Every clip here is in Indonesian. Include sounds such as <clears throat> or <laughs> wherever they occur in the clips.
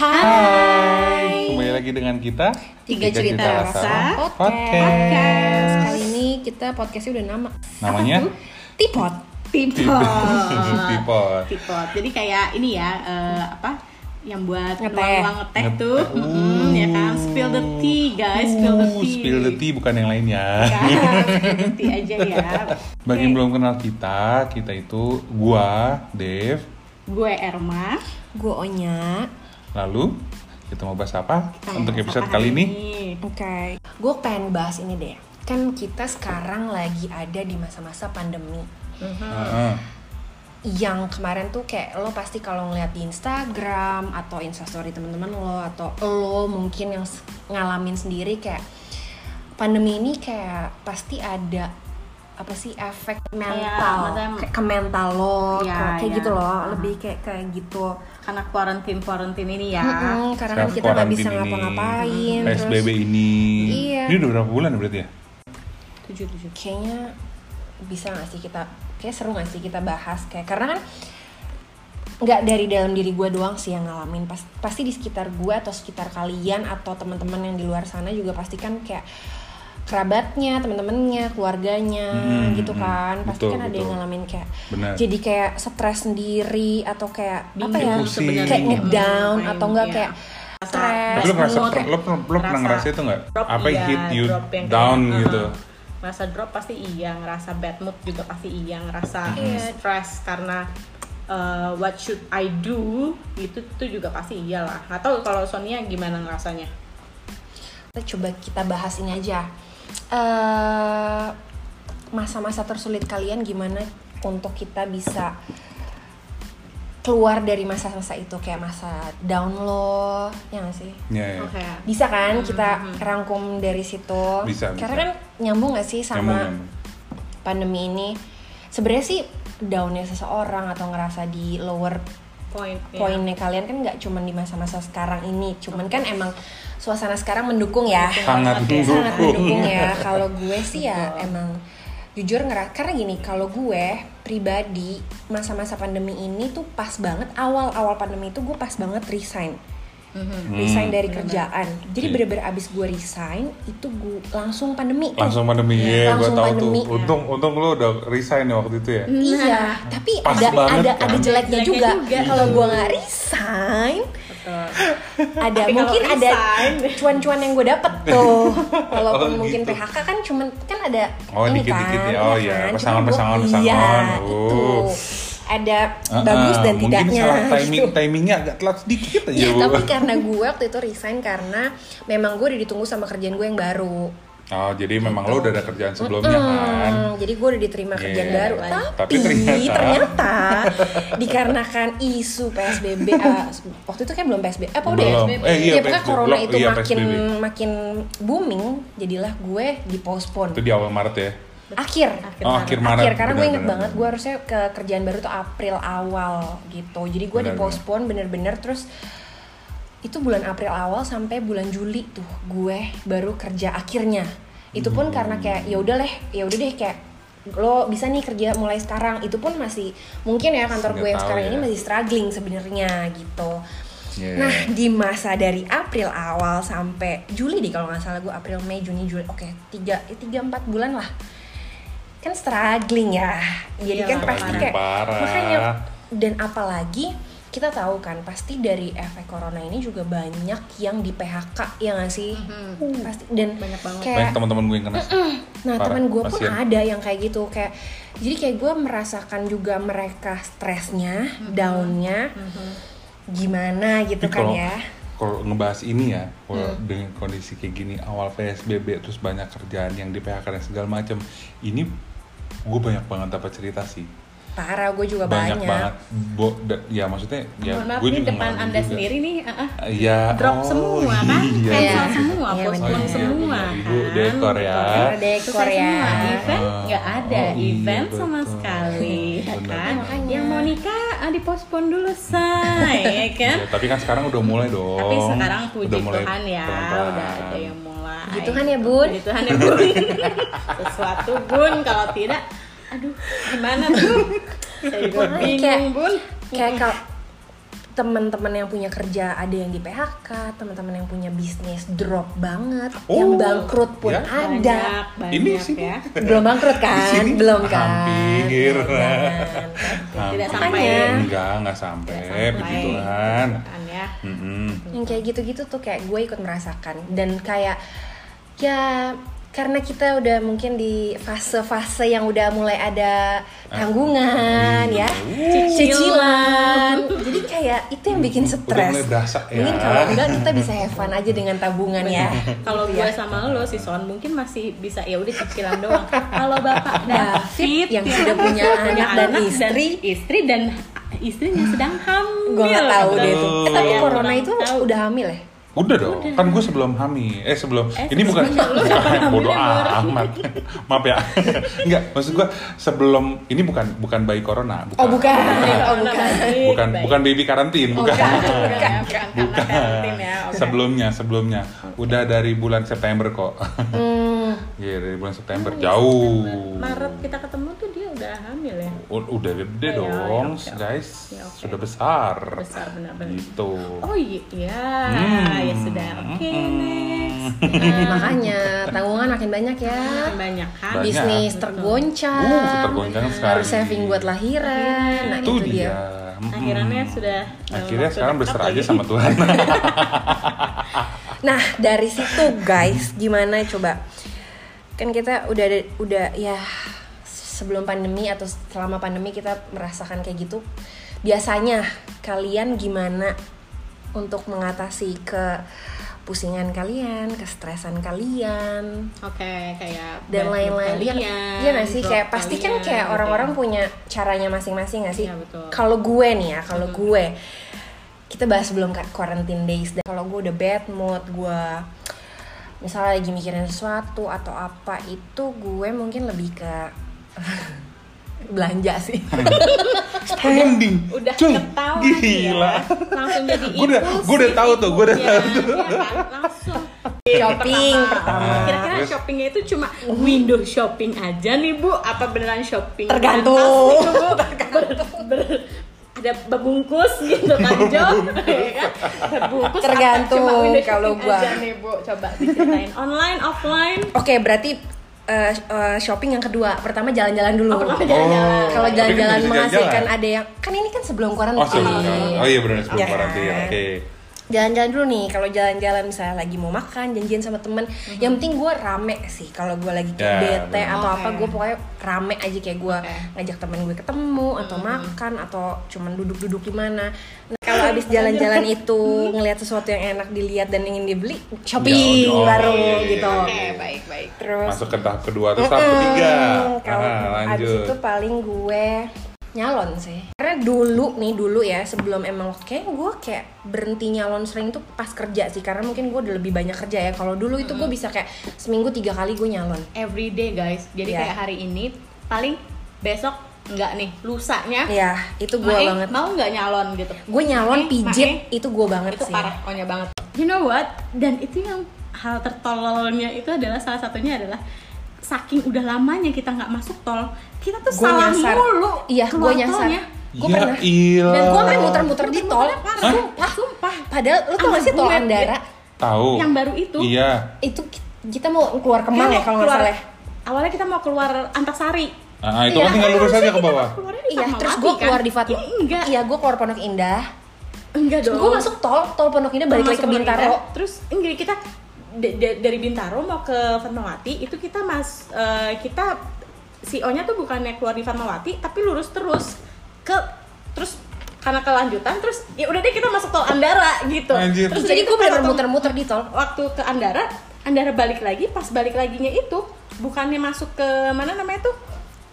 Hai. Kembali lagi dengan kita Tiga Cerita Rasa Podcast. Podcast. Kali ini kita podcastnya udah nama. Namanya? Tipot. Tipot. <laughs> Tipot. Tipot. Jadi kayak ini ya eh, apa? Yang buat Ngeteh. nuang-nuang ngeteh Ngeteh. tuh, Mm, ya kan? Spill the tea, guys. Spill the Uh, tea. spill the tea bukan yang lainnya. Kan? <laughs> Spill the tea aja ya. Bagi yang belum kenal kita, kita itu gua, Dev. Gue Erma. Gue Onya. Lalu kita mau bahas apa Kita untuk bahas episode apa kali ini? Oke. Gue pengen bahas ini deh. Kan kita sekarang lagi ada di masa-masa pandemi. Heeh. Yang kemarin tuh kayak lo pasti kalau ngeliat di Instagram atau Instastory temen-temen lo atau lo mungkin yang ngalamin sendiri kayak pandemi ini kayak pasti ada apa sih efek mental maksudnya- kayak ke mental lo ke- kayak iya. gitu loh lebih kayak kayak gitu Karena quarantine quarantine ini ya. Mm-mm, karena kan kita nggak bisa ngapa-ngapain PSBB terus ini. Iya. Ini udah berapa bulan ya berarti ya? Tujuh tujuh. kayaknya bisa nggak sih kita kayak seru nggak sih kita bahas kayak karena kan nggak dari dalam diri gue doang sih yang ngalamin Pas- pasti di sekitar gue atau sekitar kalian atau teman-teman yang di luar sana juga pasti kan kayak kerabatnya teman-temannya keluarganya Hmm, gitu hmm, kan pasti betul, kan ada yang ngalamin kayak Benar. jadi kayak stres sendiri atau kayak apa Bingung ya Pusing. sebenarnya. kayak ngedown Hmm, atau enggak iya. kayak stres Tapi lo ngerasa, lo, pernah Rasa ngerasa itu nggak? drop, Apa yang iya, hit you drop yang down kayak, gitu? uh-uh. ngerasa drop pasti iya ngerasa bad mood juga pasti iya ngerasa Iya. stress karena uh, what should I do itu tuh juga pasti iyalah tahu kalau Sonia gimana ngerasanya kita coba kita bahas ini aja Eh, masa-masa tersulit kalian gimana untuk kita bisa keluar dari masa-masa itu kayak masa down lo ya nggak sih Ya, ya. oke bisa kan kita rangkum dari situ Bisa, karena bisa. kan nyambung gak sih sama Nyambung, nyambung. pandemi ini sebenarnya sih downnya seseorang atau ngerasa di lower point ya. poinnya kalian kan nggak cuman di masa-masa sekarang ini cuman kan emang suasana sekarang mendukung ya Sangat Oke. sangat mendukung. mendukung ya kalau gue sih ya emang jujur ngeras karena gini kalau gue pribadi masa-masa pandemi ini tuh pas banget awal-awal pandemi itu gue pas banget resign Mhm. resign Hmm. dari kerjaan jadi Oke. bener-bener abis gue resign itu gue langsung pandemi. Langsung pandemi ya, gue Langsung tahu pandemi. tuh. Untung, untung lo udah resign ya waktu itu ya. Iya, tapi Pas ada banget ada kan. ada jeleknya Jeleknya juga. juga. Kalau gue nggak resign, Betul. ada <laughs> Tapi mungkin ada cuan-cuan yang gue dapet <laughs> tuh. Walaupun Oh, mungkin gitu. PHK kan cuman kan ada Oh, ini dikit-dikit kan, ya. Oh, ya iya. kan? Gua- pesangon, Iya. Oh. Ada Ah, bagus ah, dan mungkin tidaknya. salah <laughs> timing, gitu. timingnya agak telat sedikit aja Ya, bu. tapi karena gue waktu itu resign karena memang gue udah ditunggu sama kerjaan gue yang baru. Oh jadi memang lo udah ada kerjaan sebelumnya kan? Hmm, jadi gue udah diterima kerjaan Iya. baru. Tapi Tapi, ternyata- ternyata, dikarenakan isu PSBB, eh, waktu itu kan belum PSBB, apa udah ya? Belum. PSBB? Eh, iya, ya, pokoknya PSBB. corona itu Iya, makin PSBB. makin booming, jadilah gue dipospon. Itu di awal Maret ya? Akhir. Akhir Oh akhir Maret. Akhir, karena gue inget banget gue harusnya ke kerjaan baru tuh April awal gitu. Jadi gue Benar, dipospon bener-bener terus itu bulan April awal sampai bulan Juli tuh gue baru kerja akhirnya. Itu pun karena kayak ya udah deh, ya udah deh kayak lo bisa nih kerja mulai sekarang. Itu pun masih mungkin ya kantor Nggak gue yang sekarang ya. ini masih struggling sebenarnya gitu. Iya. Nah di masa dari April awal sampai Juli deh kalau nggak salah gue April Mei Juni Juli oke tiga eh, tiga empat bulan lah kan struggling ya jadi Iya, kan pasti kayak parah. makanya dan apalagi kita tahu kan pasti dari efek corona ini juga banyak yang di PHK ya nggak sih pasti dan Banyak banget. kayak Banyak teman-teman gue yang kena. Nah Parah, teman gue pun kasian. ada yang kayak gitu kayak jadi kayak gue merasakan juga mereka stresnya, downnya, gimana gitu Tapi kan kalau ya. kalau ngebahas ini ya, kalau Hmm. dengan kondisi kayak gini awal PSBB terus banyak kerjaan yang di PHK dan segala macam, ini gue banyak banget dapat cerita sih. Parah gue juga Banyak, banyak. banget. Bo, da- ya maksudnya ya Mohon maaf gue nih juga depan anda juga. sendiri nih ah. Iya. drop oh, semua kan iya. cancel Iya. semua Iya, postpone benar. semua Iya, kan Ibu dekor ya. Dekor, ya. semua event Ah. nggak ada Oh, iya, event sama betul. sekali ya kan Makanya. yang mau nikah ah, dipospon dulu say ya kan Iya, tapi kan sekarang udah mulai dong. tapi sekarang puji Udah mulai Tuhan ya udah ada yang mulai Puji Tuhan ya, Bun. puji Tuhan ya bun <laughs> sesuatu bun kalau tidak aduh gimana tuh saya juga bingung kayak- bun Kayak kalau teman-teman yang punya kerja ada yang di PHK, teman-teman yang punya bisnis drop banget, Oh, yang bangkrut pun ya. ada. banyak banyak Ini sih. ya Belum bangkrut kan? sini Belum kan? hampir. Jangan. Tidak sampai. Enggak, enggak sampai, Tidak sampai. begituan. Kan ya Mm-mm. yang kayak gitu-gitu tuh kayak gue ikut merasakan dan kayak ya karena kita udah mungkin di fase-fase yang udah mulai ada tanggungan Hmm. ya Cicilan. cicilan <laughs> jadi kayak itu yang bikin stres berasa ya. mungkin kalau enggak kita bisa have fun aja dengan tabungan ya <laughs> kalau Gitu gue ya. sama lo si Son mungkin masih bisa ya udah cicilan doang kalau bapak David yang sudah punya <laughs> anak dan istri. istri dan istrinya sedang hamil gue nggak tahu deh itu eh, tapi corona itu tahu. udah hamil ya Udah dong, kan gue sebelum hamil. Eh sebelum Eh, ini bukan <laughs> bodoh amat. Maaf ya. <laughs> Enggak, maksud gue sebelum ini bukan bukan bayi corona, bukan. oh bukan oh <laughs> bukan Bukan bukan baby karantin, bukan. bukan, bukan, bukan, bukan, Bukan. karantin ya, oke. Sebelumnya, sebelumnya. Udah dari bulan September kok. Hmm, Iya, dari bulan September Oh, iya, jauh. September. Maret kita ketemu tuh udah hamil ya U- Udah gede Oh, iya, dong, iya, oke. guys. Ya, oke. Sudah besar. besar benar-benar Gitu. oh iya ya, Hmm. ya sudah oke Hmm. next Nah, <laughs> makanya tanggungan makin banyak ya Makin banyak kan Banyak. bisnis tergoncang, Uh, tergoncang sekali. harus saving buat lahiran, nah Itu itu, dia. dia. Mm-mm. akhirannya sudah dalam Akhirnya waktu sekarang berserah aja sama Tuhan. <laughs> Nah dari situ guys, gimana coba? Kan kita udah ada, udah ya sebelum pandemi atau selama pandemi kita merasakan kayak gitu. Biasanya kalian gimana untuk mengatasi ke pusingan kalian, kestresan kalian, Oke, kayak dan lain-lain iya iya nggak sih kayak pasti kan kayak gitu orang-orang ya. punya caranya masing-masing nggak sih Iya, betul. kalau gue nih ya kalau gue kita bahas sebelum quarantine days dan kalau gue udah bad mood gue misalnya lagi mikirin sesuatu atau apa itu gue mungkin lebih ke <laughs> belanja sih <laughs> Spending. udah Cung, ketahuan Gila. ya. langsung jadi Gua udah- gua udah tahu tuh, gua udah tahu tuh. iya kan? langsung shopping pertama kira-kira Terus? shoppingnya itu cuma window shopping aja nih bu apa beneran shopping Tergantung. Gitu, bu <laughs> Ber- ber- ada bebungkus gitu kan Jo Ya kan? bebungkus Tergantung cuma window kalau gua. aja nih bu coba diceritain online offline oke berarti eh, eh, shopping yang kedua pertama jalan-jalan dulu Oh, pertama jalan-jalan. kalau Tapi kan jalan-jalan bisa menghasilkan jalan-jalan. ada yang kan ini kan sebelum Oh, quarantine sebelum. Oh iya benar sebelum Ya karantina. kan? Oke. Jalan-jalan dulu nih kalau jalan-jalan misalnya lagi mau makan janjian sama temen yang penting gue rame sih kalau gue lagi kayak Ya, bete bener. atau apa Oke. gue pokoknya rame aja kayak gue Oke. ngajak temen gue ketemu atau makan atau cuman duduk-duduk di mana nah, kalau abis jalan-jalan <laughs> itu ngelihat sesuatu yang enak dilihat dan ingin dibeli shopping Ya, oh, baru iya, iya, gitu iya. oke baik baik terus Masuk ke tahap kedua terus tahap ketiga. Kalau Ah, abis lanjut. itu paling gue nyalon sih. Karena dulu nih dulu ya sebelum emang kayak gue kayak berhenti nyalon sering tuh pas kerja sih karena mungkin gue udah lebih banyak kerja ya. Kalau dulu itu gue bisa kayak seminggu tiga kali gue nyalon. Everyday guys. Jadi Ya. kayak hari ini paling besok enggak nih lusanya. Ya itu gue banget. mau nggak nyalon gitu? Gue nyalon pijit Mae, itu gue banget itu sih. parah pokoknya banget. You know what? Dan itu yang hal tertololnya itu adalah salah satunya adalah saking udah lamanya kita nggak masuk tol kita tuh gue salah nyasar mulu iya gue nyasar tolnya. gue Ya pernah ilah. dan gue main muter-muter di tol Parah. sumpah sumpah padahal lu tau gak sih tol Andara Tahu. yang baru itu Iya. itu ki- kita mau keluar ke mana ya kalau nggak keluar- salah awalnya kita mau keluar Antasari Ah, itu Iya, kan tinggal lurus aja ke bawah. Iya, terus gue kan? keluar di Fatma. Enggak Iya, gue keluar Pondok Indah. enggak dong Gue masuk tol, tol Pondok Indah balik lagi ke Bintaro. Terus enggak kita dari Bintaro mau ke Fatmawati itu kita mas eh, kita si O nya tuh bukannya keluar di Fatmawati tapi lurus terus ke terus karena kelanjutan terus ya udah deh kita masuk tol Andara gitu Anjir. terus Jadi gue waktu- muter-muter di tol. waktu ke Andara Andara balik lagi pas balik laginya itu bukannya masuk ke mana namanya tuh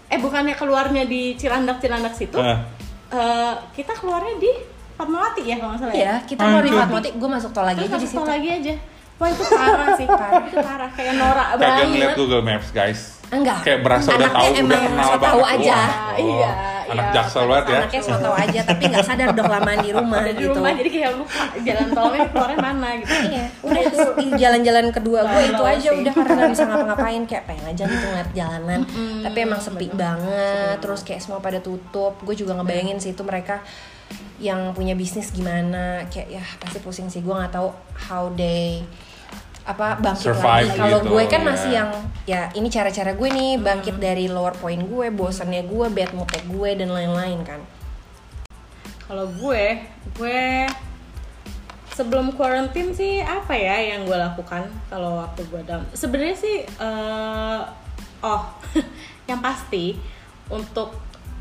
eh bukannya keluarnya di Cilandak Cilandak situ Ah. eh, kita keluarnya di Fatmawati ya kalau nggak salah ya Iya, kita keluar di. Fatmawati, gue masuk tol lagi terus aja di masuk situ. tol lagi aja wah itu parah sih parah itu parah kayak norak Kagak banget ngeliat Google Maps, guys. Enggak. Kayak berasa udah tahu, udah emang kenal banget. tahu aja. Wah, oh, Iya, Anak iya. jaksel banget ya. Anaknya so tau aja, tapi nggak sadar udah kelamaan di rumah di gitu. rumah jadi kayak lupa jalan tolnya keluarnya mana gitu Iya, udah itu jalan-jalan kedua gue itu aja udah karena nggak bisa ngapa-ngapain kayak pengen aja gitu ngeliat jalanan. Tapi emang sepi banget, terus kayak semua pada tutup. Gue juga ngebayangin sih itu mereka yang punya bisnis gimana kayak ya pasti pusing sih gue nggak tahu how they apa bangkit Survive lagi kalau gitu, gue kan ya. masih yang ya ini cara-cara gue nih bangkit dari lower point gue bosannya gue bad moodnya gue dan lain-lain kan Kalau gue, gue sebelum quarantine sih apa ya yang gue lakukan kalau waktu gue down? Sebenarnya sih, eh, oh, <laughs> yang pasti untuk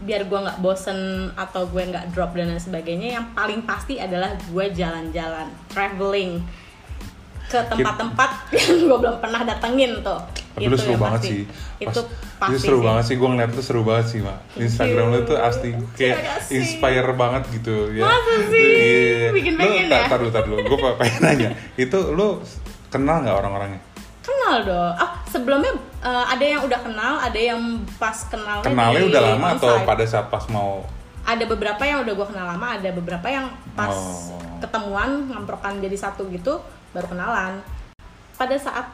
biar gue nggak bosen atau gue nggak drop dan lain sebagainya, yang paling pasti adalah gue jalan-jalan, traveling ke tempat-tempat yang gue belum pernah datengin tuh. Tapi lu seru yang banget pasti. sih. Itu Pas- pasti itu seru sih. banget sih. Gue ngeliat tuh seru banget sih, Mak. Instagram lu tuh asli kayak inspire banget gitu ya. Masa sih? Iya. Bikin pengen tar, ya? tar dulu, tar dulu. Gue pengen nanya. Itu lu kenal nggak orang-orangnya? Kenal dong. Ah, sebelumnya eh, ada yang udah kenal, ada yang pas kenalnya Kenalnya udah lama atau pada saat pas mau Ada beberapa yang udah gue kenal lama, ada beberapa yang pas Oh. ketemuan ngamprokan jadi satu gitu baru kenalan. Pada saat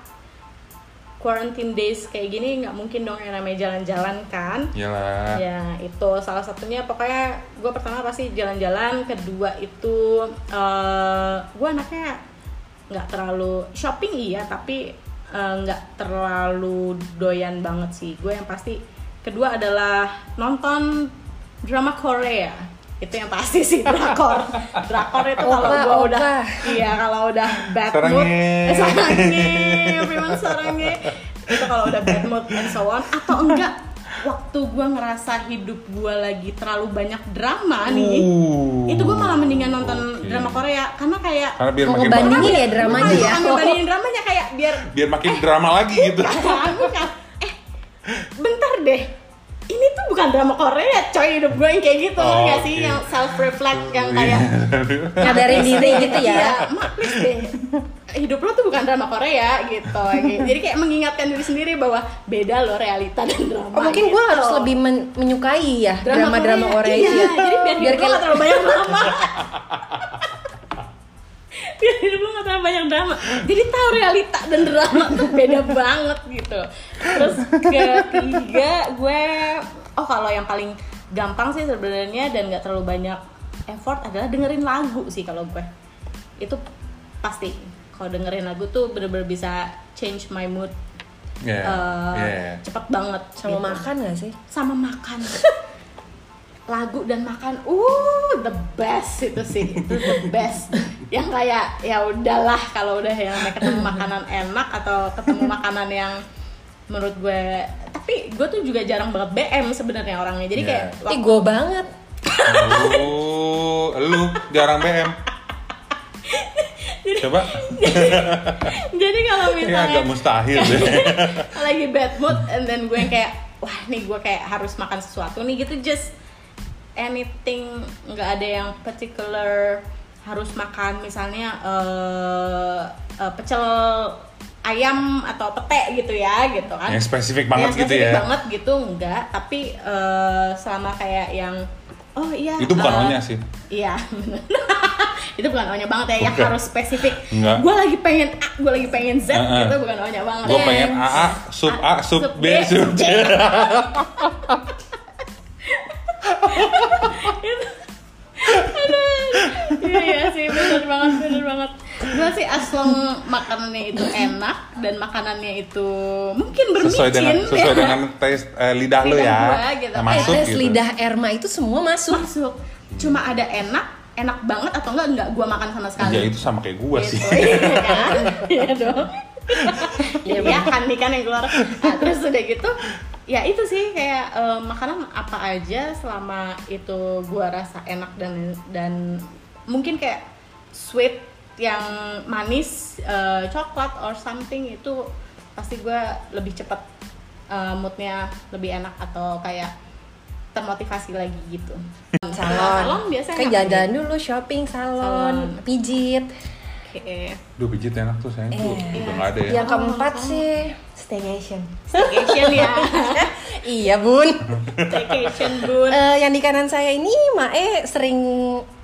quarantine days kayak gini nggak mungkin dong yang namanya jalan-jalan kan. Yalah. Ya itu salah satunya pokoknya gue pertama pasti jalan-jalan, kedua itu eh gue anaknya nggak terlalu shopping iya tapi eh, nggak terlalu doyan banget sih. Gue yang pasti kedua adalah nonton drama Korea itu yang pasti sih drakor drakor itu kalau Opa, gue udah iya kalau udah bad Sarangnya. mood eh, <laughs> sarangnya memang sarangnya itu kalau udah bad mood and so on atau enggak waktu gue ngerasa hidup gue lagi terlalu banyak drama nih Uh. itu gue malah mendingan nonton Oke. drama Korea karena kayak Karena biar Mau makin ngebandingin bagus. ya dramanya bukan, ya bukan ngebandingin dramanya kayak biar biar makin drama lagi gitu. Bukan, bukan. Eh, bentar deh. Ini tuh bukan drama Korea, coy. Hidup gue yang kayak gitu, Oh, nggak sih? oke. Yang self reflect, yang Iya. kayak <laughs> nyadarin diri gitu ya Iya, mak please deh. Hidup lo tuh bukan drama Korea gitu. Jadi kayak mengingatkan diri sendiri bahwa beda loh realita dan drama. Oh, mungkin gue gitu. harus lebih men- menyukai ya drama-drama Korea, iya, itu ya. Jadi biar, biar lo kayak terlalu banyak drama. <laughs> biar hidup lo nggak terlalu banyak drama. Jadi tahu realita dan drama tuh beda <laughs> banget gitu. Terus ketiga gue, oh kalau yang paling gampang sih sebenarnya dan nggak terlalu banyak effort adalah dengerin lagu sih kalau gue. Itu pasti. Kalau dengerin lagu tuh bener-bener bisa change my mood. Iya. eh, Iya. cepet banget sama gitu makan gak sih sama makan <laughs> lagu dan makan uh the best itu sih itu the <laughs> best yang kayak ya udahlah kalau udah yang ketemu makanan enak atau ketemu makanan yang menurut gue tapi gue tuh juga jarang banget BM sebenarnya orangnya jadi kayak Yeah. Ih waktu- gue banget Oh, lu jarang BM. Coba, <laughs> jadi kalau ini misalnya agak mustahil deh. <laughs> lagi bad mood and then gue yang kayak wah nih gue kayak harus makan sesuatu nih gitu just anything nggak ada yang particular harus makan misalnya eh eh, pecel ayam atau pete gitu ya gitu kan Yang spesifik banget Yang gitu spesifik ya. banget gitu enggak tapi eh, selama kayak yang oh iya Itu bukan eh, O-nya sih. Iya, <laughs> itu bukan O-nya banget ya, yang harus spesifik. Enggak. Gue lagi pengen A, gue lagi pengen Z, Heeh. itu bukan O-nya banget. Gue pengen AA, sub A, sub B, sub C. <laughs> Iya iya sih, bener banget, bener banget. Gue sih as long makanannya itu enak dan makanannya itu mungkin bermicin. Sesuai dengan sesuai ya. dengan tes eh, lidah lu Lidah ya. gua gitu. Nah, Masuk eh, tes gitu. lidah Erma itu semua masuk masuk. Cuma ada enak, enak banget atau enggak enggak gue makan sama sekali. Ya itu sama kayak gua Gitu, sih. Iya kan? Iya dong. Iya kan nih kan yang keluar. Nah, terus udah gitu, ya itu sih kayak eh, makanan apa aja selama itu gua rasa enak dan dan mungkin kayak sweet yang manis, eh, coklat or something itu pasti gua lebih cepet eh, moodnya lebih enak atau kayak termotivasi lagi gitu. salon, Salon biasanya kayak enak jalan dulu shopping salon, Salon. pijit Oke. Duh pijit enak tuh sayang tuh. Eh. Udah nggak ada ya. yang keempat sih staycation Staycation ya. <laughs> iya bun Staycation bun. Eh, yang di kanan saya ini Mae sering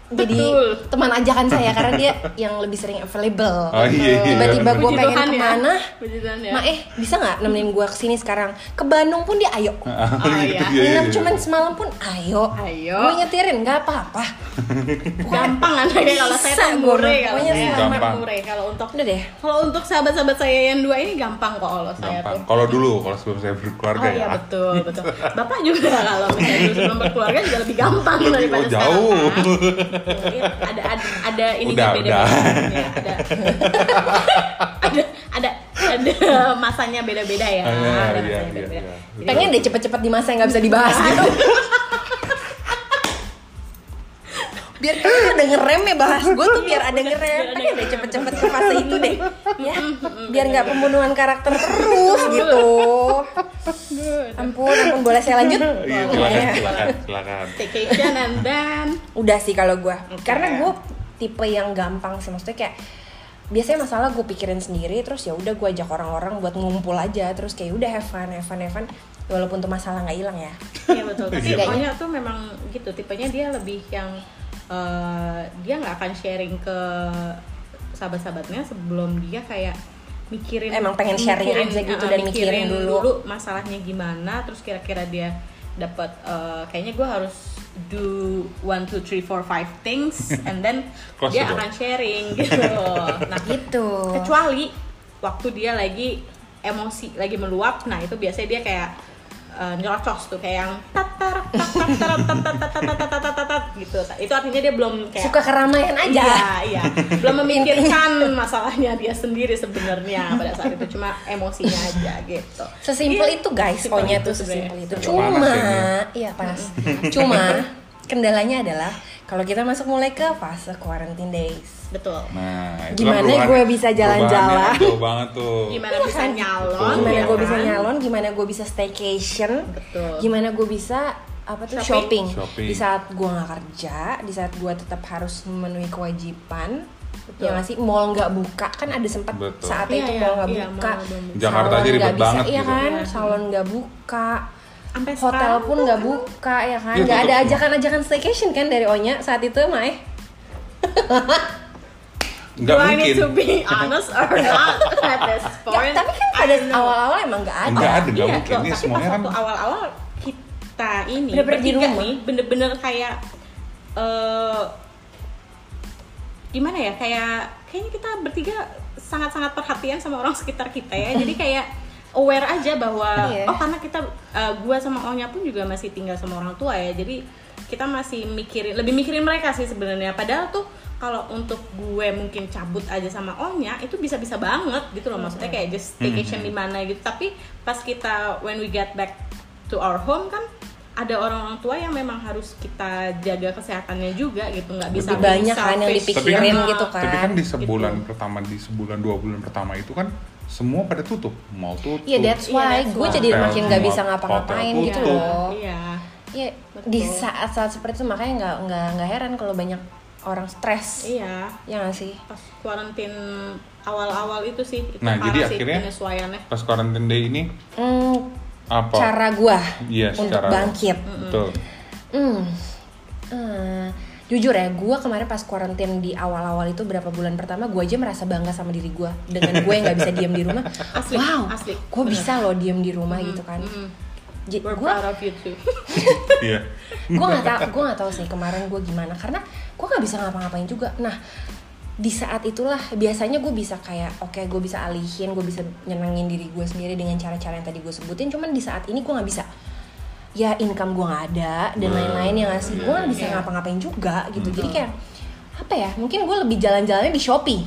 jadi Betul. teman ajakan saya karena dia yang lebih sering available. Oh, iya, iya. Tiba-tiba gue pengen Tuhan ya. ke mana, Puji Tuhan ya. Ma eh bisa nggak nemenin gue ke sini sekarang? Ke Bandung pun dia ayo. Oh, iya. Nginep cuman semalam pun ayo. Ayo. Gue nyetirin nggak apa-apa. <laughs> gampang anaknya kalau saya gua mure kalau Pokoknya saya gampang. mure kalau untuk Udah deh. kalau untuk sahabat-sahabat saya yang dua ini gampang kok kalau saya Gampang. tuh Kalau dulu, kalau sebelum saya berkeluarga Oh iya ya. betul betul. Bapak juga <laughs> kalau misalnya sebelum berkeluarga juga lebih gampang Lebih- daripada oh, jauh. sekarang. Kan? Ada ada ada ini Udah, beda udah. Ya, ada <laughs> ada ada ada masanya beda-beda ya. Ah, iya, Ada iya, masanya iya, iya. Pengen deh cepet-cepet di masa yang nggak bisa dibahas <laughs> gitu. Biar kita ada ngerem ya bahas. Gue tuh biar ada ngerem. pengen deh cepet-cepet ke fase itu deh. Ya. Biar nggak pembunuhan karakter terus gitu. Ampun ampun boleh saya lanjut? Iya, silakan, silakan, silakan. staycation and then udah sih kalau gue karena gue tipe yang gampang sih. Maksudnya kayak biasanya masalah gue pikirin sendiri terus ya udah gue ajak orang-orang buat ngumpul aja. Terus kayak udah have fun have fun have fun. Walaupun tuh masalah nggak hilang ya. Iya betul. Tapi pokoknya tuh memang gitu. Tipenya dia lebih yang eh, dia nggak akan sharing ke sahabat-sahabatnya sebelum dia kayak mikirin Emang pengen sharing aja gitu eh, dan mikirin dulu. masalahnya gimana terus kira-kira dia dapat eh, kayaknya gue harus do one two three four five things <laughs> and then Close dia the akan sharing gitu. <laughs> Nah gitu. kecuali waktu dia lagi emosi lagi meluap nah itu biasanya dia kayak Eh, uh, nyerocos tuh kayak yang tatar gitu. Itu artinya dia belum kayak suka keramaian aja. Iya iya. Belum memikirkan masalahnya dia sendiri sebenarnya pada saat itu cuma emosinya aja gitu. Sesimpel iya, itu guys pokoknya tuh sesimpel itu. Cuma ya. iya pas cuma kendalanya adalah kalau kita masuk mulai ke fase quarantine days betul Nah, itu kan Gimana perubahan- gue bisa jalan-jalan? Jauh banget tuh. gimana Iya bisa kan? nyalon gimana ya gue bisa nyalon gimana gue bisa staycation Betul. gimana gue bisa apa tuh Shopping. shopping, Shopping. di saat gue nggak kerja di saat gue tetap harus memenuhi kewajiban Betul. ya nggak sih mall nggak buka kan ada sempat saat Iya, itu iya, mall nggak iya, buka buka. Jakarta aja ribet bisa, banget iya gitu. kan Iya. salon nggak buka Sampai hotel sekarang pun nggak kan buka ya kan Iya, nggak ada tutup. ajakan-ajakan staycation kan dari Onya saat itu Mae <laughs> Nggak Do I mungkin. need to be <laughs> honest or not at this <laughs> Ya, point? tapi kan I pada awal-awal emang nggak ada Nggak ada, nggak Iya, mungkin. loh, Ini tapi semuanya pas kan waktu awal-awal kita ini Bener-bener di rumah. nih bener-bener kayak eh gimana ya kayak kayaknya kita bertiga sangat-sangat perhatian sama orang sekitar kita ya jadi <laughs> kayak aware aja bahwa Iya. oh karena kita eh, gua sama Onya pun juga masih tinggal sama orang tua ya jadi kita masih mikirin lebih mikirin mereka sih sebenarnya padahal tuh kalau untuk gue mungkin cabut aja sama Onya itu bisa-bisa banget gitu loh maksudnya kayak just staycation di mana gitu tapi pas kita when we get back to our home kan ada orang-orang tua yang memang harus kita jaga kesehatannya juga gitu nggak bisa Lebih banyak kan yang dipikirin Tapi kan- gitu kan Tapi kan di sebulan Gitu. pertama, di sebulan dua bulan pertama itu kan semua pada tutup, mall tutup. Iya that's Iya, why that's gue why. jadi Hotel makin nggak bisa ngapa-ngapain gitu loh. iya Iya Betul. di saat-saat seperti itu makanya nggak nggak nggak heran kalau banyak orang stres. iya Ya nggak sih? pas kuarantin awal-awal itu sih itu Nah, parah jadi sih akhirnya- penyesuaiannya Pas quarantine day ini Hmm, apa? cara gua Iya, untuk secara- bangkit. Betul. Hmm. Hmm. Jujur ya, gue kemarin pas kuarantin di awal-awal itu berapa bulan pertama, gue aja merasa bangga sama diri gue dengan gue yang nggak bisa diem di rumah. <laughs> Asli, wow, asli. gue bisa loh diem di rumah gitu kan. Mm-mm. We're gue proud of you too <laughs> Iya. gue nggak tahu gue nggak tahu sih kemarin gue gimana karena gue nggak bisa ngapa-ngapain juga nah di saat itulah biasanya gue bisa kayak oke gue bisa alihin gue bisa nyenengin diri gue sendiri dengan cara-cara yang tadi gue sebutin cuman di saat ini gue nggak bisa ya income gue nggak ada dan Bener. lain-lain yang ngasih gue nggak bisa Iya. ngapa-ngapain juga gitu jadi kayak apa ya mungkin gue lebih jalan-jalannya di shopee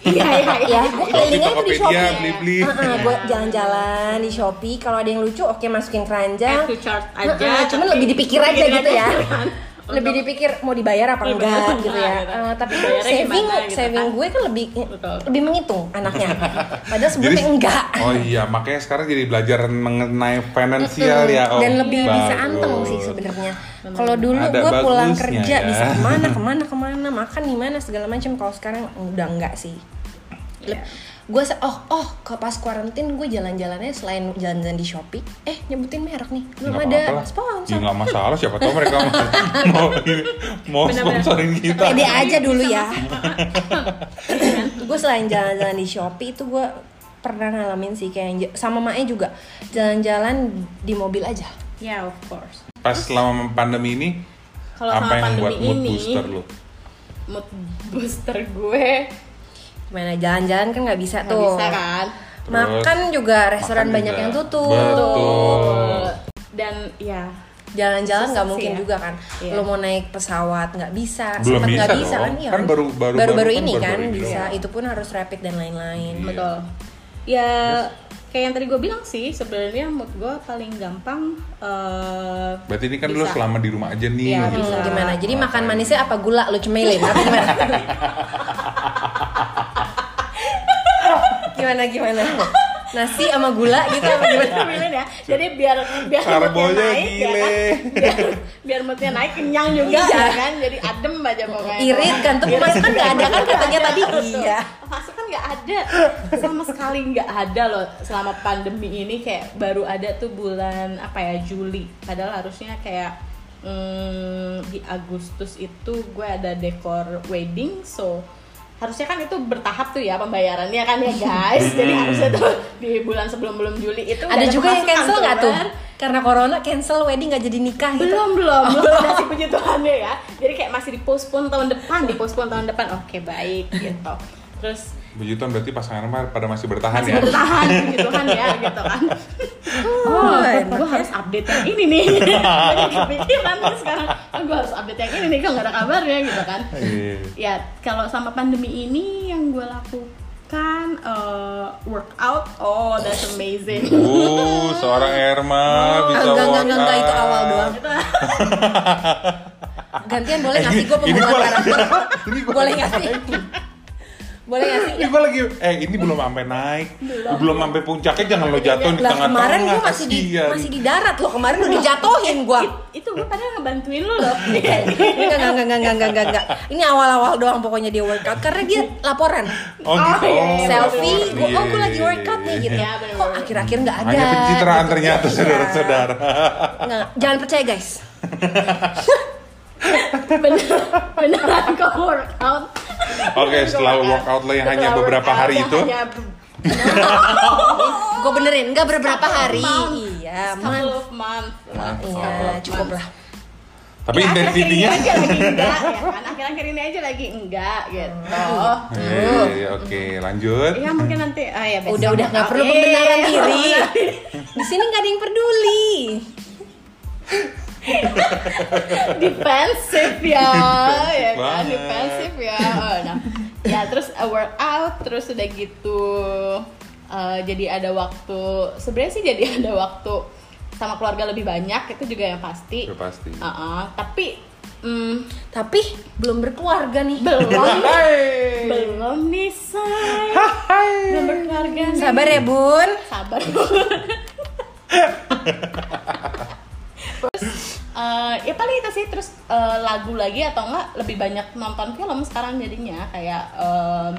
iya iya ya gue kelilingnya di shopee beli-beli. Heeh, gue Iya. jalan-jalan di shopee kalau ada yang lucu oke masukin keranjang Add to chart aja cuman lebih dipikir aja gitu ya kan. <laughs> lebih dipikir mau dibayar apa enggak gitu ya enggak, gitu. Eh, tapi kan saving gimana, gitu saving kan. gue kan lebih Betul. lebih menghitung anaknya <laughs> padahal sebelumnya enggak Oh iya, makanya sekarang jadi belajar mengenai finansial ya. Oh, dan lebih bisa anteng sih sebenarnya kalau dulu Ada gue pulang kerja ya. bisa ke mana <laughs> ke mana ke mana makan di mana segala macam kalau sekarang udah enggak sih. Leb- gue oh oh ke pas karantin gue jalan-jalannya selain jalan-jalan di Shopee eh nyebutin merek nih. Belum Nggak ada apa-apa lah. sponsor. Ya masalah, siapa tahu mereka mau <laughs> mau, sponsorin kita. pede aja dulu ya. <laughs> gue selain jalan-jalan di Shopee itu gue pernah ngalamin sih kayak sama Mae juga jalan-jalan di mobil aja Ya, of course. Pas selama pandemi ini, Kalau apa sama yang pandemi buat mood ini, booster lu? mood booster gue gimana jalan-jalan kan nggak bisa nggak tuh bisa kan? makan juga restoran makan banyak juga. yang tutup Betul. Dan ya, jalan-jalan nggak mungkin ya. juga kan Iya. lo mau naik pesawat nggak bisa Belum Sempet nggak bisa bisa kan iya Kan baru- baru- baru, baru kan ini baru- kan baru ini bisa itu pun harus rapid dan lain-lain Iya. betul. Ya, kayak yang tadi gue bilang sih, sebenarnya mood gue paling gampang eh, Berarti ini kan lu Bisa. selama di rumah aja nih. Iya, gitu. bisa. Gimana jadi Ngapain? makan manisnya apa gula lo cemelin apa gimana gimana gimana nasi sama gula gitu apa gimana ya. Jadi biar biar Karbonya naik ya gile. kan. <laughs> Biar, biar moodnya naik kenyang juga Iya. ya kan. Jadi adem aja pokoknya. irit kan tuh Irit. masukan nggak ada kan katanya tadi iya Masukan nggak ada sama sekali nggak ada loh selama pandemi ini kayak baru ada tuh bulan apa ya Juli. Padahal harusnya kayak hmm, di Agustus itu gue ada dekor wedding so harusnya kan itu bertahap tuh ya pembayarannya kan ya guys. <laughs> Jadi harusnya tuh di bulan sebelum belum Juli itu udah ada juga yang cancel nggak tuh? karena corona cancel wedding nggak jadi nikah gitu? Belum belum. Belum ada sih puji Tuhannya ya. Jadi kayak masih dipospon tahun depan dipospon tahun depan. Oke baik gitu. Terus Puji Tuhan berarti pasangan pada masih bertahan masih ya. bertahan puji <laughs> Tuhan ya gitu kan oh gue harus update yang ini nih. <laughs> Jadi kepikiran sekarang. Gue harus update yang ini nih kok nggak ada kabarnya gitu kan. Iya. ya kalau sama pandemi ini yang gue lakukan eh, workout. Oh that's amazing. Uh, seorang Erma bisa enggak, enggak, enggak, enggak, itu workout. awal doang. <laughs> Gantian boleh ngasih gue Eh, pembunuhan gua lagi- <laughs> karakter boleh ngasih boleh gak sih? Ya, ini gue lagi, eh ini belum sampai naik, belum, belum sampai puncaknya jangan lo jatuhin di tengah-tengah. Kemarin gue masih di masih di darat loh, kemarin udah dijatuhin gue. Itu gue padahal ngebantuin lo loh. <laughs> Enggak enggak enggak enggak enggak enggak. Ini awal-awal doang pokoknya dia workout karena dia laporan. Oh, gitu. oh iya, selfie, gue iya, oh gue lagi iya, workout nih gitu. Ya, Kok akhir-akhir nggak ada? Hanya pencitraan gitu. ternyata saudara-saudara. Jangan percaya guys. <laughs> bener beneran kok workout. Oke, setelah workout lo yang hanya beberapa hari itu, hanya gue benerin nggak beberapa hari. month. iya man of months iya cukup lah. Tapi Ya, intensitinya. akhir-akhir ini aja lagi enggak. Ya kan akhir-akhir ini aja lagi enggak gitu. Iya, iya, Oke, lanjut. ya mungkin nanti ah ya besok. Udah udah nggak perlu Iya, pembenaran iya, diri. Iya. <laughs> di sini nggak ada yang peduli <laughs> defensif ya ya kan? defensif ya. Oh, nah. Ya terus uh, workout terus udah gitu uh, jadi ada waktu sebenarnya sih jadi <laughs> ada waktu sama keluarga lebih banyak itu juga yang pasti. Udah pasti. Uh-uh, tapi mm, tapi belum berkeluarga nih. Belum. <laughs> Belum nih say. Belum berkeluarga nih. sabar ya bun. Sabar terus eh, ya paling itu sih terus eh, lagu lagi atau enggak lebih banyak nonton film sekarang jadinya kayak eh,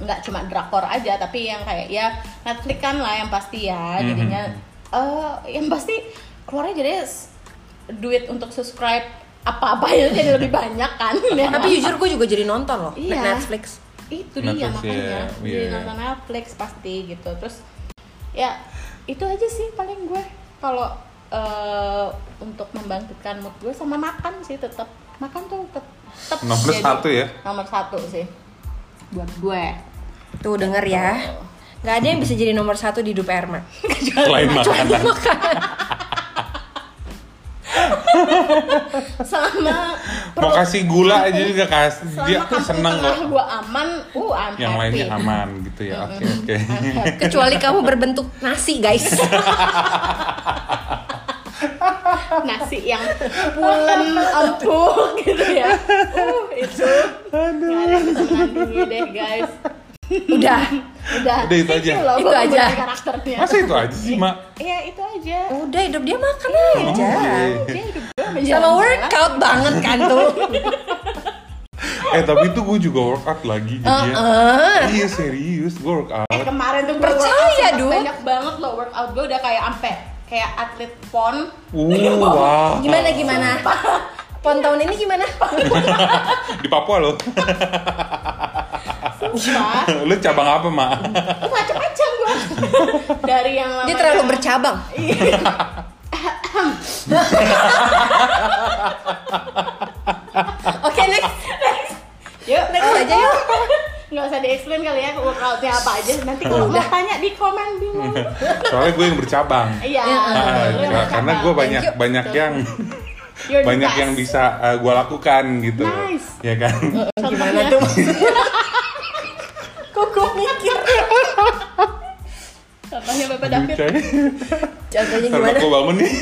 nggak cuma drakor aja tapi yang kayak ya Netflix kan lah yang pasti ya jadinya eh, yang pasti keluarnya jadi duit untuk subscribe apa-apa itu jadi lebih <laughs> banyak kan ya. tapi jujur gue juga jadi nonton loh Iya. Netflix itu dia Netflix, makanya iya, jadi iya. nonton Netflix pasti gitu terus ya itu aja sih paling gue kalau eh, untuk membangkitkan mood gue sama makan sih tetap makan tuh tetap Nomor satu ya? nomor satu sih buat gue tuh denger ya nggak ada yang bisa jadi nomor satu di hidup Erma <laughs> Selain makanan. selama <laughs> Mau kasih gula aja juga kasih. Dia seneng kok. gue aman uh I'm Yang happy lainnya aman gitu ya. Oke, oke. I'm happy. kecuali kamu berbentuk nasi guys <laughs> nasi yang pulen empuk gitu ya. Uh itu. Nggak ada yang bisa deh guys. Udah. Udah. Udah, itu aja. loh Itu aja. karakternya. Masa itu aja sih, Mak? Iya itu aja. Udah hidup dia makan Oh, aja. Iya. dia hidup gue sama workout banget kan tuh. <laughs> Eh tapi itu gue juga workout lagi jadi Uh-uh. iya serius gue workout. Eh kemarin tuh gue Percaya, workout sempet Du. banyak banget loh workout. Gue udah kayak ampe kayak atlet pon. uh, <laughs> wah Gimana gimana? Pon tahun ini gimana? <laughs> di Papua loh Sumpah. <laughs> lu cabang apa mak macam-macam gue. Dari yang Dia namanya terlalu bercabang. Oke next. Yuk, Next aja yuk. Usah di-explain kali ya workoutnya apa aja. Nanti kalau mau tanya di komen bingung. <laughs> soalnya gue yang bercabang Iya. Iya, yang karena gue banyak Thank you. banyak yang You're banyak yang bisa gue lakukan gitu Nice. ya kan <laughs> Gimana tuh? <laughs> Kok gue mikir? Contohnya Bapak David. Contohnya gimana? gue bangun nih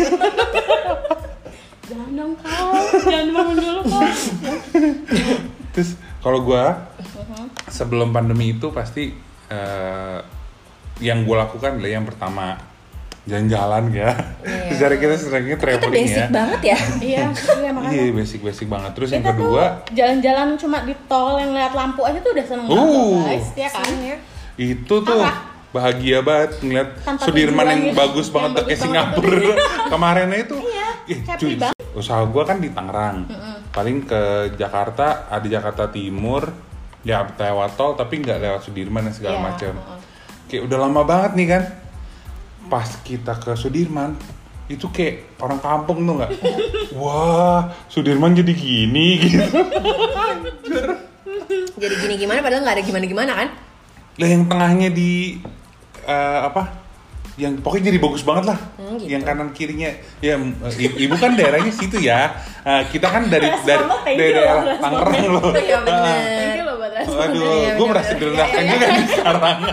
Jangan dong kau, jangan bangun dulu kau. terus kalau gue. Sebelum pandemi itu pasti eh, yang gue lakukan adalah yang pertama jalan-jalan ya. Iya. Secara kita seringnya Kita traveling basic ya. banget ya. Iya, iya makanya. Iya basic-basic banget. Terus yang Kita tuh kedua jalan-jalan cuma di tol yang lihat lampu aja tuh udah seneng Uh. banget guys, ya kan? itu tuh Apa? bahagia banget ngeliat Tanpa Sudirman yang gitu. bagus Yang banget bagus kayak banget Singapura <laughs> kemarin itu. Iya, happy cuy, banget. usaha gua kan di Tangerang. Paling ke Jakarta, ada Jakarta Timur, ya lewat tol tapi nggak lewat Sudirman dan segala Iya, macam. Kayak udah lama banget nih kan. Pas kita ke Sudirman, itu kayak orang kampung tuh nggak? <laughs> Wah, Sudirman jadi gini <laughs> gitu. Jadi gini gimana padahal nggak ada gimana gimana kan? Lah yang tengahnya di eh, apa? Yang pokoknya jadi bagus banget lah. Hmm, gitu. Yang kanan kirinya ya ibu kan daerahnya situ ya. Eh, kita kan dari <laughs> dari, dari daerah. Tangerang loh. Iya bener. you loh buat respon. Aduh, Iya, gue merasa direndahkan Iya, iya. juga nih sekarang. <laughs>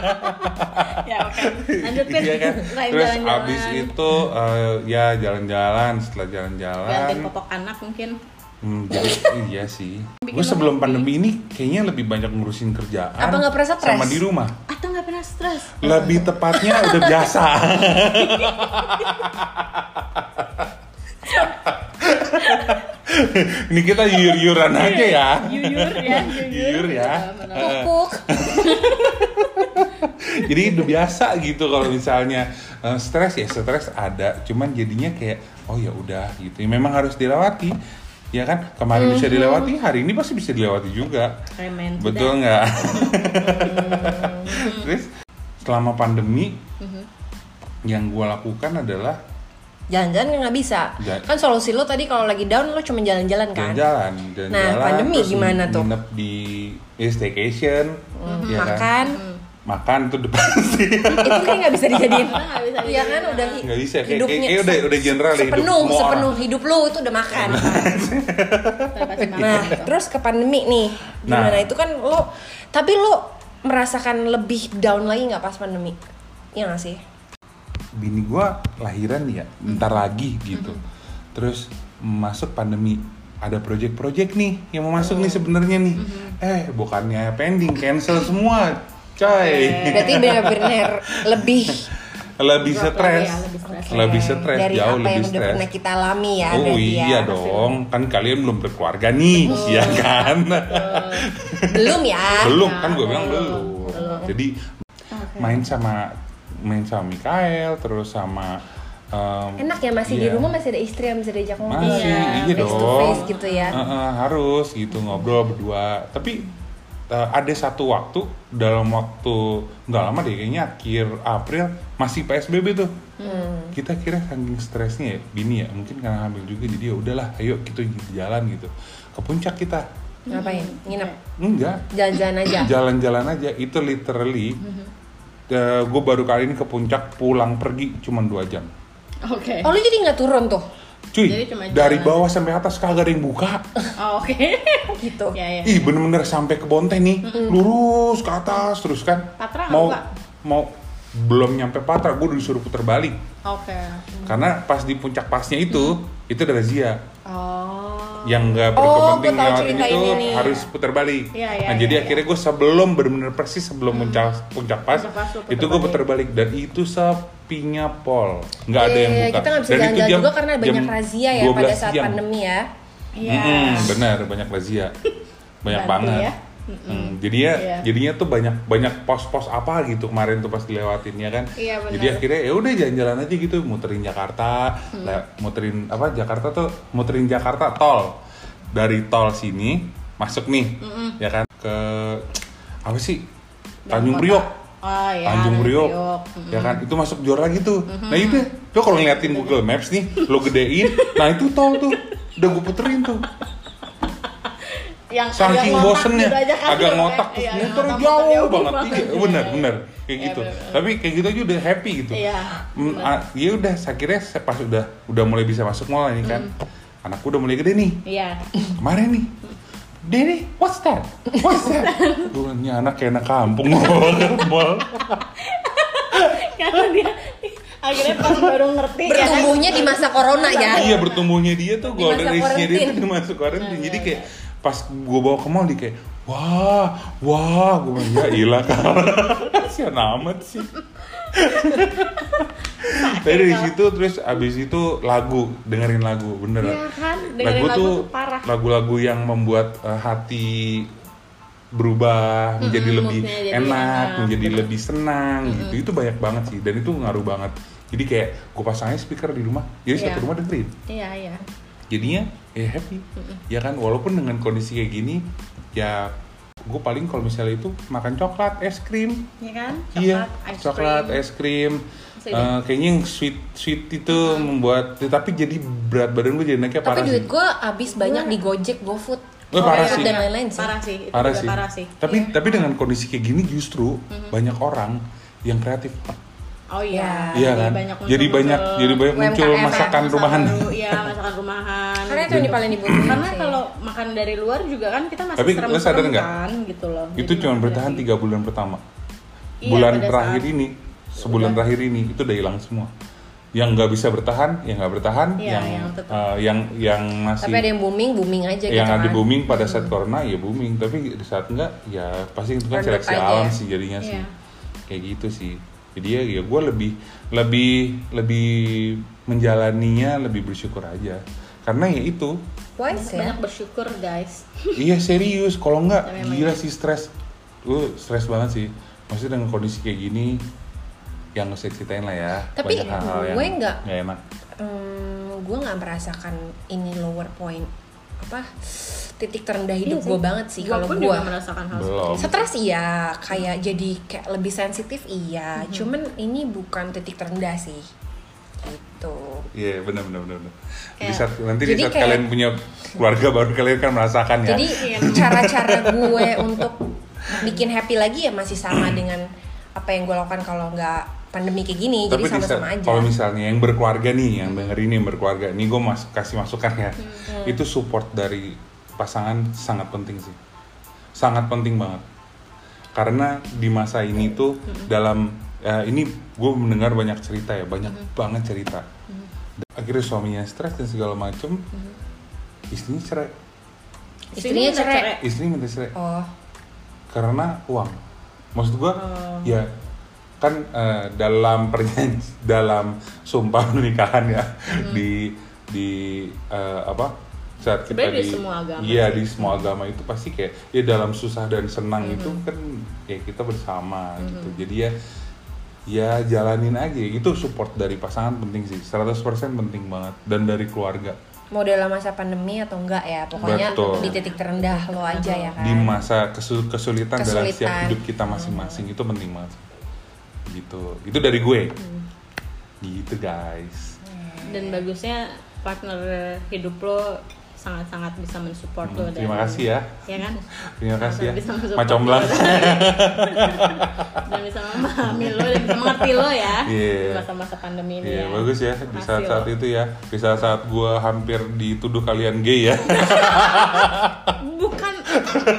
Ya oke. Lanjut Pin. Iya kan. <laughs> Terus jalan-jalan. abis itu eh, ya jalan-jalan. Setelah jalan-jalan, gantiin popok anak mungkin. hmm, jadi <laughs> iya sih. Gue sebelum pandemi ini kayaknya lebih banyak ngurusin kerjaan. Apa nggak pernah stres? Sama di rumah. Atau nggak pernah stres? Lebih tepatnya udah biasa. <laughs> Ini kita yur-yuran aja ya. Yuyur ya, <laughs> yuyur. Yuyur ya. Eh, Pupuk. <laughs> Jadi udah biasa gitu kalau misalnya eh, stres ya stres ada, cuman jadinya kayak oh ya udah gitu. Ya, memang harus dilewati. Ya kan? Kemarin bisa dilewati, hari ini pasti bisa dilewati juga. Remen. Betul nggak? Terus selama pandemi yang gue lakukan adalah Jalan-jalan nggak bisa. Ja- Kan solusi lo tadi kalau lagi down lo cuma jalan-jalan kan? jalan-jalan, jalan-jalan. Nah, pandemi terus gimana tuh? Nginep di ya, staycation, ya kan? Makan. Makan tuh udah <laughs> pasti. Itu kan nggak bisa dijadiin. Iya kan udah hi- Nggak bisa, kayak- hidupnya kayak- kayak udah- udah general ya, hidup sepenuh sepenuh orang. hidup lo itu udah makan. Nah, gitu. terus ke pandemi nih, gimana Nah. itu kan lo, tapi lo merasakan lebih down lagi nggak pas pandemi? Iya nggak sih? Bini gua lahiran ya bentar lagi gitu. Terus masuk pandemi ada project-project nih yang mau masuk nih sebenarnya nih. Eh bukannya pending cancel semua coy. Berarti benar-benar <laughs> lebih lebih Drop stres. lagi ya, lebih stres. lebih stres dari jauh apa lebih yang udah stres. pernah kita alami ya. oh berarti ya. iya dong. Kan kalian belum berkeluarga nih ya kan? Belum ya. belum kan gue bilang belum. belum. Jadi main sama main sama Mikael terus sama em, Enak ya masih di iya. rumah masih ada istri yang bisa diajak ngobrol. Masih, ya. iya face to dong. face gitu ya. Heeh, harus gitu ngobrol berdua. Tapi eh, ada satu waktu dalam waktu nggak lama deh kayaknya akhir April masih PSBB tuh. Hmm. Kita kira saking stresnya ya, bini ya mungkin karena hamil juga jadi ya udahlah, ayo kita jalan gitu. Ke puncak kita. Ngapain? Nginep. Enggak, Jalan-jalan aja. <clears throat> jalan-jalan aja. Itu literally gue baru kali ini ke puncak pulang pergi cuma dua jam. Oke. Oh lu jadi nggak turun tuh? Cuy, Jadi cuma dari jalan bawah sampai atas kagak ada yang buka. Oh, Oke. <laughs> Gitu. Ya ya. Ih bener-bener sampai ke Bonte nih, lurus ke atas terus kan. Patra mau buka? mau belum nyampe Patra, gue udah disuruh puter balik. Oke. Karena pas di puncak pasnya itu, itu ada razia. Oh. Yang nggak Oh, berkepentingan lewatin cerita itu ini harus puter balik. Iya, iya, nah iya, jadi iya. akhirnya gue sebelum bener-bener persis sebelum puncak puncak pas, Puncak pas puter itu gue puter balik dan itu sepinya pol, nggak ada Iya, yang iya, buka. Kita nggak bisa Dan itu jalan-jalan jam- juga karena banyak razia ya pada 12 saat siang. pandemi ya. Iya. Mm-mm, benar banyak razia. <laughs> banyak Bantu banget ya. Hmm, jadinya Iya. jadinya tuh banyak banyak pos-pos apa gitu kemarin tuh pas dilewatin ya kan Iya, benar. jadi akhirnya ya udah jalan-jalan aja gitu muterin Jakarta Hmm. le- muterin apa Jakarta tuh muterin Jakarta tol dari tol sini masuk nih ya kan ke apa sih Tanjung kota. Priok Oh, iya, Tanjung Priok, Mm-mm. ya kan itu masuk jor lagi tuh. Nah itu, lo kalau ngeliatin Google Maps nih, lo gedein, nah itu tol tuh, udah gue puterin tuh. Yang Saking bosennya, gitu kan. agak ngotak terus Iya, muter jauh jauh banget, iya, bener bener kayak Iya, gitu. bener. Tapi kayak gitu aja udah happy gitu. Iya, Mm, ah, ya udah, saya kira saya pas udah udah mulai bisa masuk mall ini kan, anakku udah mulai gede nih. Iya. Kemarin nih, Dede, what's that? What's that? Gue bilang, "Ini anak kayak anak kampung mall. <laughs> Karena dia akhirnya pas baru ngerti ya kan. Bertumbuhnya di masa corona ya. Iya bertumbuhnya dia tuh Di golden masa age-nya dia tuh masuk quarantine. Jadi kayak pas gue bawa ke mall dia kayak wah wah gue bilang ya ilah kasihan <laughs> amat sih. <laughs> Tapi dari situ terus abis itu lagu dengerin lagu bener. Iya kan, dengerin lagu, lagu tuh lagu-lagu yang membuat eh, hati berubah menjadi Mm-mm, lebih jadi enak, enak, menjadi bener. lebih senang gitu. Itu banyak banget sih dan itu ngaruh banget. Jadi kayak gue pasangnya speaker di rumah, jadi Iya. satu rumah dengerin Iya, iya. jadinya ya happy ya kan walaupun dengan kondisi kayak gini ya gue paling kalau misalnya itu makan coklat es krim Iya kan? iya ice coklat cream. es krim. Eh, kayaknya yang sweet sweet itu membuat ya, tapi jadi berat badan gue jadi naiknya Tapi parah duit sih gue habis banyak di Gojek, GoFood. Eh, parah sih. dan lain-lain sih. Parah sih, itu parah juga sih. parah sih. tapi Iya. tapi dengan kondisi kayak gini justru banyak orang yang kreatif Oh iya. Iya kan? Jadi banyak jadi banyak muncul UMKM, masakan Masakan rumahan. Iya, masakan rumahan. Karena itu yang paling dibutuhin Karena sih. kalau makan dari luar juga kan kita masih Tapi serem lo sadar nggak? kan gitu loh. itu Jadi cuma bertahan tiga bulan pertama Iya, bulan terakhir saat- ini sebulan Udah. terakhir ini itu udah hilang semua yang nggak bisa bertahan yang nggak bertahan Iya, yang yang tetap. eh, yang yang masih Tapi ada yang booming, booming aja yang gitu ada kan. booming pada saat corona ya booming tapi di saat enggak ya pasti itu kan seleksi alam ya. sih jadinya sih Iya. kayak gitu sih jadi ya, ya gue lebih lebih lebih menjalaninya lebih bersyukur aja. Karena ya itu. Wise ya. Banyak bersyukur guys. <laughs> iya serius. Kalau enggak Ya, gila sih stres. Gue stres banget sih. Maksudnya dengan kondisi kayak gini yang nggak usah ceritain lah ya. Tapi banyak hal-hal yang gue nggak- enak. Hmm, gue nggak merasakan ini lower point apa titik terendah hidup Iya gue banget sih kalau gue juga merasakan hal Belum. stres iya kayak jadi kayak lebih sensitif iya cuman ini bukan titik terendah sih gitu Iya benar benar benar. benar. Di Kayak- saat nanti di Jadi saat kayak- kalian punya keluarga baru kalian kan merasakan ya. jadi Iya. cara-cara <laughs> gue untuk bikin happy lagi ya masih sama dengan apa yang gue lakukan kalau nggak pandemi kayak gini Tapi jadi sama-sama aja kalau misalnya yang berkeluarga nih, yang denger ini yang berkeluarga, nih gue mas kasih masukan ya. Hmm. Itu support dari pasangan sangat penting sih, sangat penting banget. Karena di masa ini tuh Hmm. dalam ya, ini gue mendengar banyak cerita ya, banyak Hmm. banget cerita. Akhirnya suaminya stres dan segala macem, Hmm. istrinya cerai, istrinya cerai istri minta cerai. oh karena uang. Maksud gua Oh. ya kan eh, dalam perjanji <laughs> dalam sumpah pernikahan ya di di eh, apa saat kita Sebenarnya di, di semua agama iya di semua agama itu pasti kayak ya dalam susah dan senang Mm-hmm. itu kan ya kita bersama gitu. Jadi ya ya jalanin aja. Itu support dari pasangan penting sih. 100% penting banget. Dan dari keluarga. Mau dalam masa pandemi atau enggak ya? Pokoknya Betul. di titik terendah lo aja ya kan? Di masa kesu- kesulitan, dalam setiap Kesulitan. hidup kita masing-masing itu penting banget gitu. Itu dari gue. Gitu guys. Dan bagusnya partner hidup lo sangat-sangat bisa mensupport lo dan terima kasih ya. ya kan? Terima kasih ya. Bisa lo dan bisa memahami lo dan bisa mengerti lo ya di masa-masa pandemi ini Iya ya. bagus ya. Di saat-saat lo. itu ya. Di saat-saat gue hampir dituduh kalian gay ya <laughs>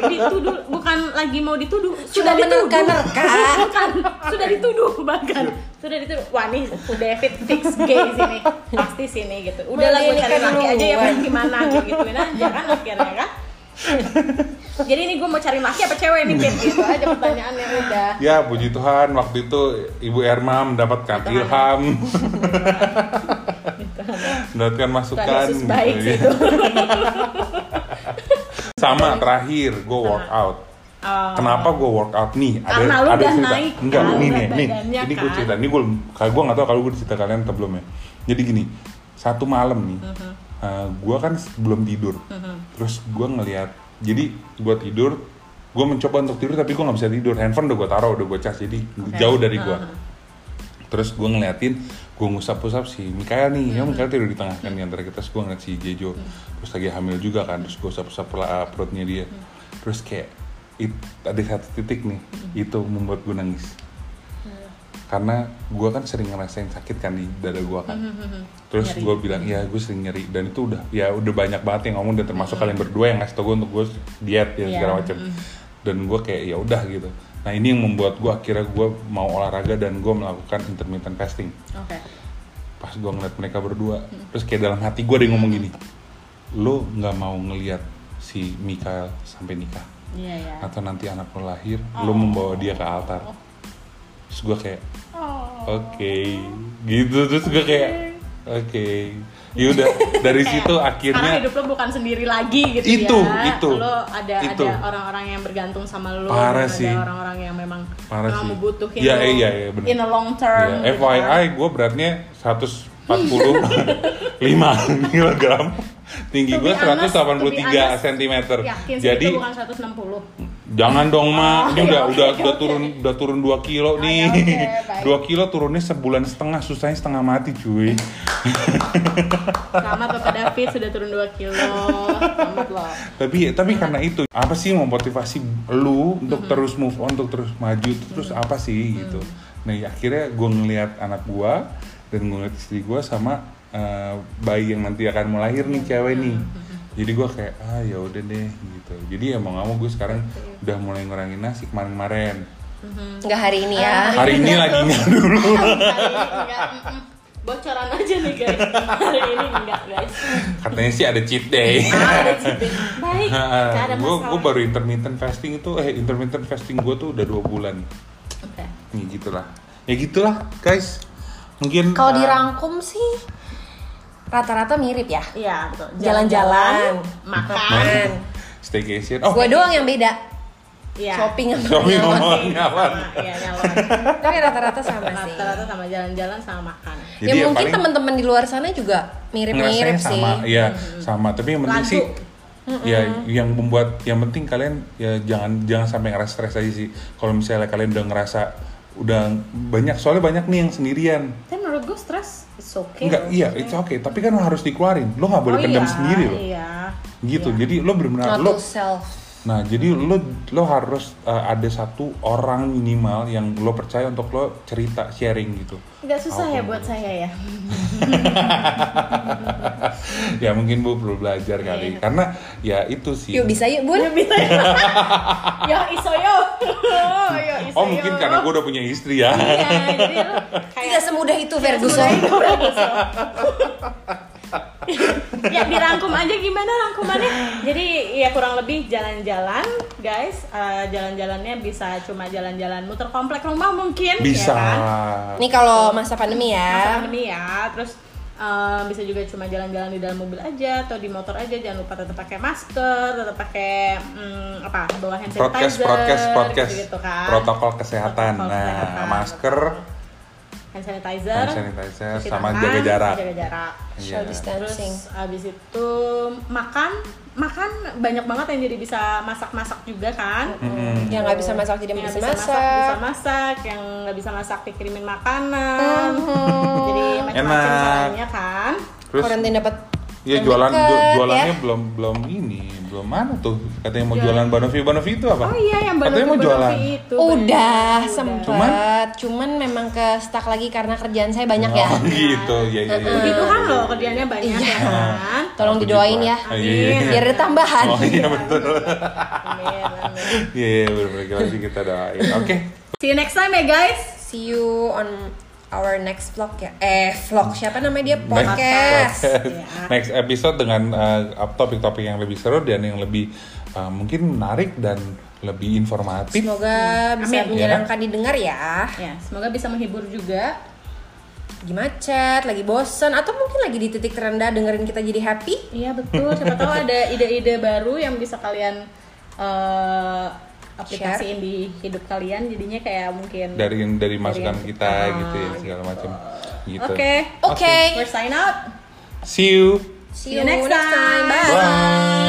dituduh bukan lagi mau dituduh Sudah dituduh. menerka-nerka. bukan sudah dituduh bahkan. Sudah dituduh. Wah nih David fix gay sini. Pasti sini gitu. Udah lah gue cari Melirikan laki aja ya kan gimana gituin aja kan akhirnya kan? Jadi ini gue mau cari laki apa cewek nih Pit? gitu aja pertanyaannya udah. Ya puji Tuhan waktu itu Ibu Erma mendapatkan Tuhan. ilham. Gitu. mendapatkan masukan. Tuhan Yesus baik gitu, sih ya. itu Sama terakhir gue workout. Oh. Kenapa gue workout nih? Karena lu udah cerita. naik Enggak, kan nih nih, nih. Ini gue kan. cerita. Ini gue, kalau gue nggak tahu kalau gue cerita kalian atau belum ya. Jadi gini, satu malam nih, Mm-hmm. gue kan belum tidur. Terus gue ngeliat, jadi gue tidur, gue mencoba untuk tidur tapi gue nggak bisa tidur. Handphone udah gue taruh, udah gue cas, jadi jauh dari gue. Terus gue ngeliatin, gue ngusap-usap si Mikael nih, ya Mikael tidur di tengah kan di antara kita. Terus gue ngeliat si Jejo, terus lagi hamil juga kan, terus gue usap-usap pela- perutnya dia. Terus kayak, it, ada satu titik nih, itu membuat gue nangis. Karena gue kan sering ngerasain sakit kan di dada gue kan. Terus Nyeri. gue bilang, ya gue sering nyeri. Dan itu udah, ya udah banyak banget yang ngomong, dan termasuk kalian berdua yang ngasih tau gue untuk gue diet ya Iya, segala macam. Dan gue kayak, ya udah gitu. Nah ini yang membuat gue akhirnya gue mau olahraga dan gue melakukan intermittent fasting. Oke. Pas gue ngeliat mereka berdua, terus kayak dalam hati gue ada yang ngomong gini, lo nggak mau ngeliat si Mikael sampai nikah Iya ya. atau nanti anak lo lahir, lo membawa dia ke altar. Terus gue kayak, Oh. oke, gitu terus gue kayak, oke, yaudah dari situ Sekarang akhirnya hidup lo bukan sendiri lagi gitu Itu, ya. itu, Lo ada itu. ada orang-orang yang bergantung sama lo. Parah ada sih. orang-orang yang memang Parah memang sih. membutuhin Iya, lo iya, iya, bener. in a long term. ya, gitu kan. FYI gue beratnya 145 <laughs> kg, tinggi gue be honest, to be 183 honest, cm. Yakin Jadi itu bukan 160. Jangan dong ma, ini Oh, udah oke, udah oke, udah oke. turun udah turun 2 kilo nih. baik. <laughs> 2 kilo turunnya sebulan setengah, susahnya setengah mati cuy. Selamat Bapak David sudah turun 2 kilo. Selamat loh. tapi tapi karena itu apa sih memotivasi lu untuk terus move on, untuk terus maju terus apa sih gitu. Nah ya, akhirnya gue ngeliat anak gua dan gue ngeliat istri gua sama eh, bayi yang nanti akan mau lahir nih cewek nih. Jadi gue kayak ah ya udah deh gitu. Jadi ya mau nggak mau gue sekarang udah mulai ngurangin nasi kemarin-kemarin. Nggak hari ini ya. Hari ini lagi nggak dulu. Hari ini enggak, mm-mm. bocoran aja nih guys. Hari ini enggak guys. Katanya sih ada cheat day. Ada cheating. Baik, <laughs> enggak ada gue baru intermittent fasting itu eh intermittent fasting gue tuh udah dua bulan Oke. nih gitulah ya gitulah guys mungkin Kalau uh, dirangkum sih rata-rata mirip ya. Iya, betul. Jalan-jalan, makan. makan. staycation oh Gue doang yang beda. Iya. Shopping sama Shopping nyalon. sama Iya, nyalon. <laughs> Tapi rata-rata sama sih. Rata-rata sama jalan-jalan sama makan. Jadi ya yang mungkin teman-teman di luar sana juga mirip-mirip sih. sama iya sama tapi yang penting sih ya yang membuat yang penting kalian ya jangan jangan sampai ngerasa stres aja sih kalau misalnya kalian udah ngerasa udah banyak soalnya banyak nih yang sendirian Tapi menurut gue stres okay. enggak iya it's okay tapi kan lo harus dikeluarin lo nggak boleh Oh pendam iya, sendiri lo Iya. gitu Iya. jadi lo benar-benar lo self. Nah, jadi lo lo harus uh, ada satu orang minimal yang lo percaya untuk lo cerita sharing gitu. Nggak susah ya buat saya ya. <laughs> ya mungkin bu perlu belajar kali, Iya. karena ya itu sih. Yuk bisa yuk bun. Ya bisa <laughs> ya. yo iso yo. <laughs> yo iso Oh mungkin yo. karena gue udah punya istri ya. Iya, jadi lo kayak Tidak semudah itu Ferguson. <laughs> ya dirangkum aja gimana rangkumannya jadi ya kurang lebih jalan-jalan guys Eh, jalan-jalannya bisa cuma jalan-jalan muter komplek rumah mungkin Bisa. ya kan? Ini kalau masa pandemi masa ya. pandemi ya terus eh, bisa juga cuma jalan-jalan di dalam mobil aja atau di motor aja jangan lupa tetap pakai masker tetap pakai hmm, apa bawa hand Broadcast, sanitizer broadcast, gitu kan Protokol kesehatan. Protokol nah, kesehatan. masker, hand sanitizer, Hand sanitizer, cuci sama tangan, jaga jarak. jaga jarak. Social distancing. Terus abis itu makan, makan banyak banget yang jadi bisa masak-masak juga kan. Mm-mm. Yang nggak bisa masak jadi Yang bisa bisa masak, masak. bisa masak, yang nggak bisa masak dikirimin makanan. Mhm. Jadi macam-macam caranya kan. terus Quarantine dapat ya jualan jualannya ya. belum belum ini belum mana tuh katanya mau Jualan. jualan Banovi Banovi itu apa? Oh iya yang katanya mau Banovi jualan. itu. Udah bener. sempet, Cuman? cuman, memang ke stuck lagi karena kerjaan saya banyak ya. Oh <laughs> gitu ya ya. ya. Puji Tuhan loh kerjanya banyak Iya. ya kan. Tolong didoain ya, Ah, iya, iya, iya. biar ada tambahan. Oh iya betul. Amin, amin. Iya iya benar lagi kita doain. Oke. See you next time ya guys. See you on our next vlog ya. Eh, vlog siapa namanya dia? Next Podcast. podcast. <laughs> Next episode dengan uh, topik-topik yang lebih seru dan yang lebih uh, mungkin menarik dan lebih informatif. Semoga bisa Amin. menyenangkan didengar ya. Ya, semoga bisa menghibur juga. lagi macet, lagi bosen, atau mungkin lagi di titik terendah dengerin kita jadi happy. Iya betul. Siapa tahu ada ide-ide baru yang bisa kalian eh, aplikasiin di hidup kalian. Jadinya kayak mungkin. dari dari masukan yang- kita Ah, gitu ya segala macam gitu. Oke. Oke. We're sign out. See you. See you next time. Bye. Bye.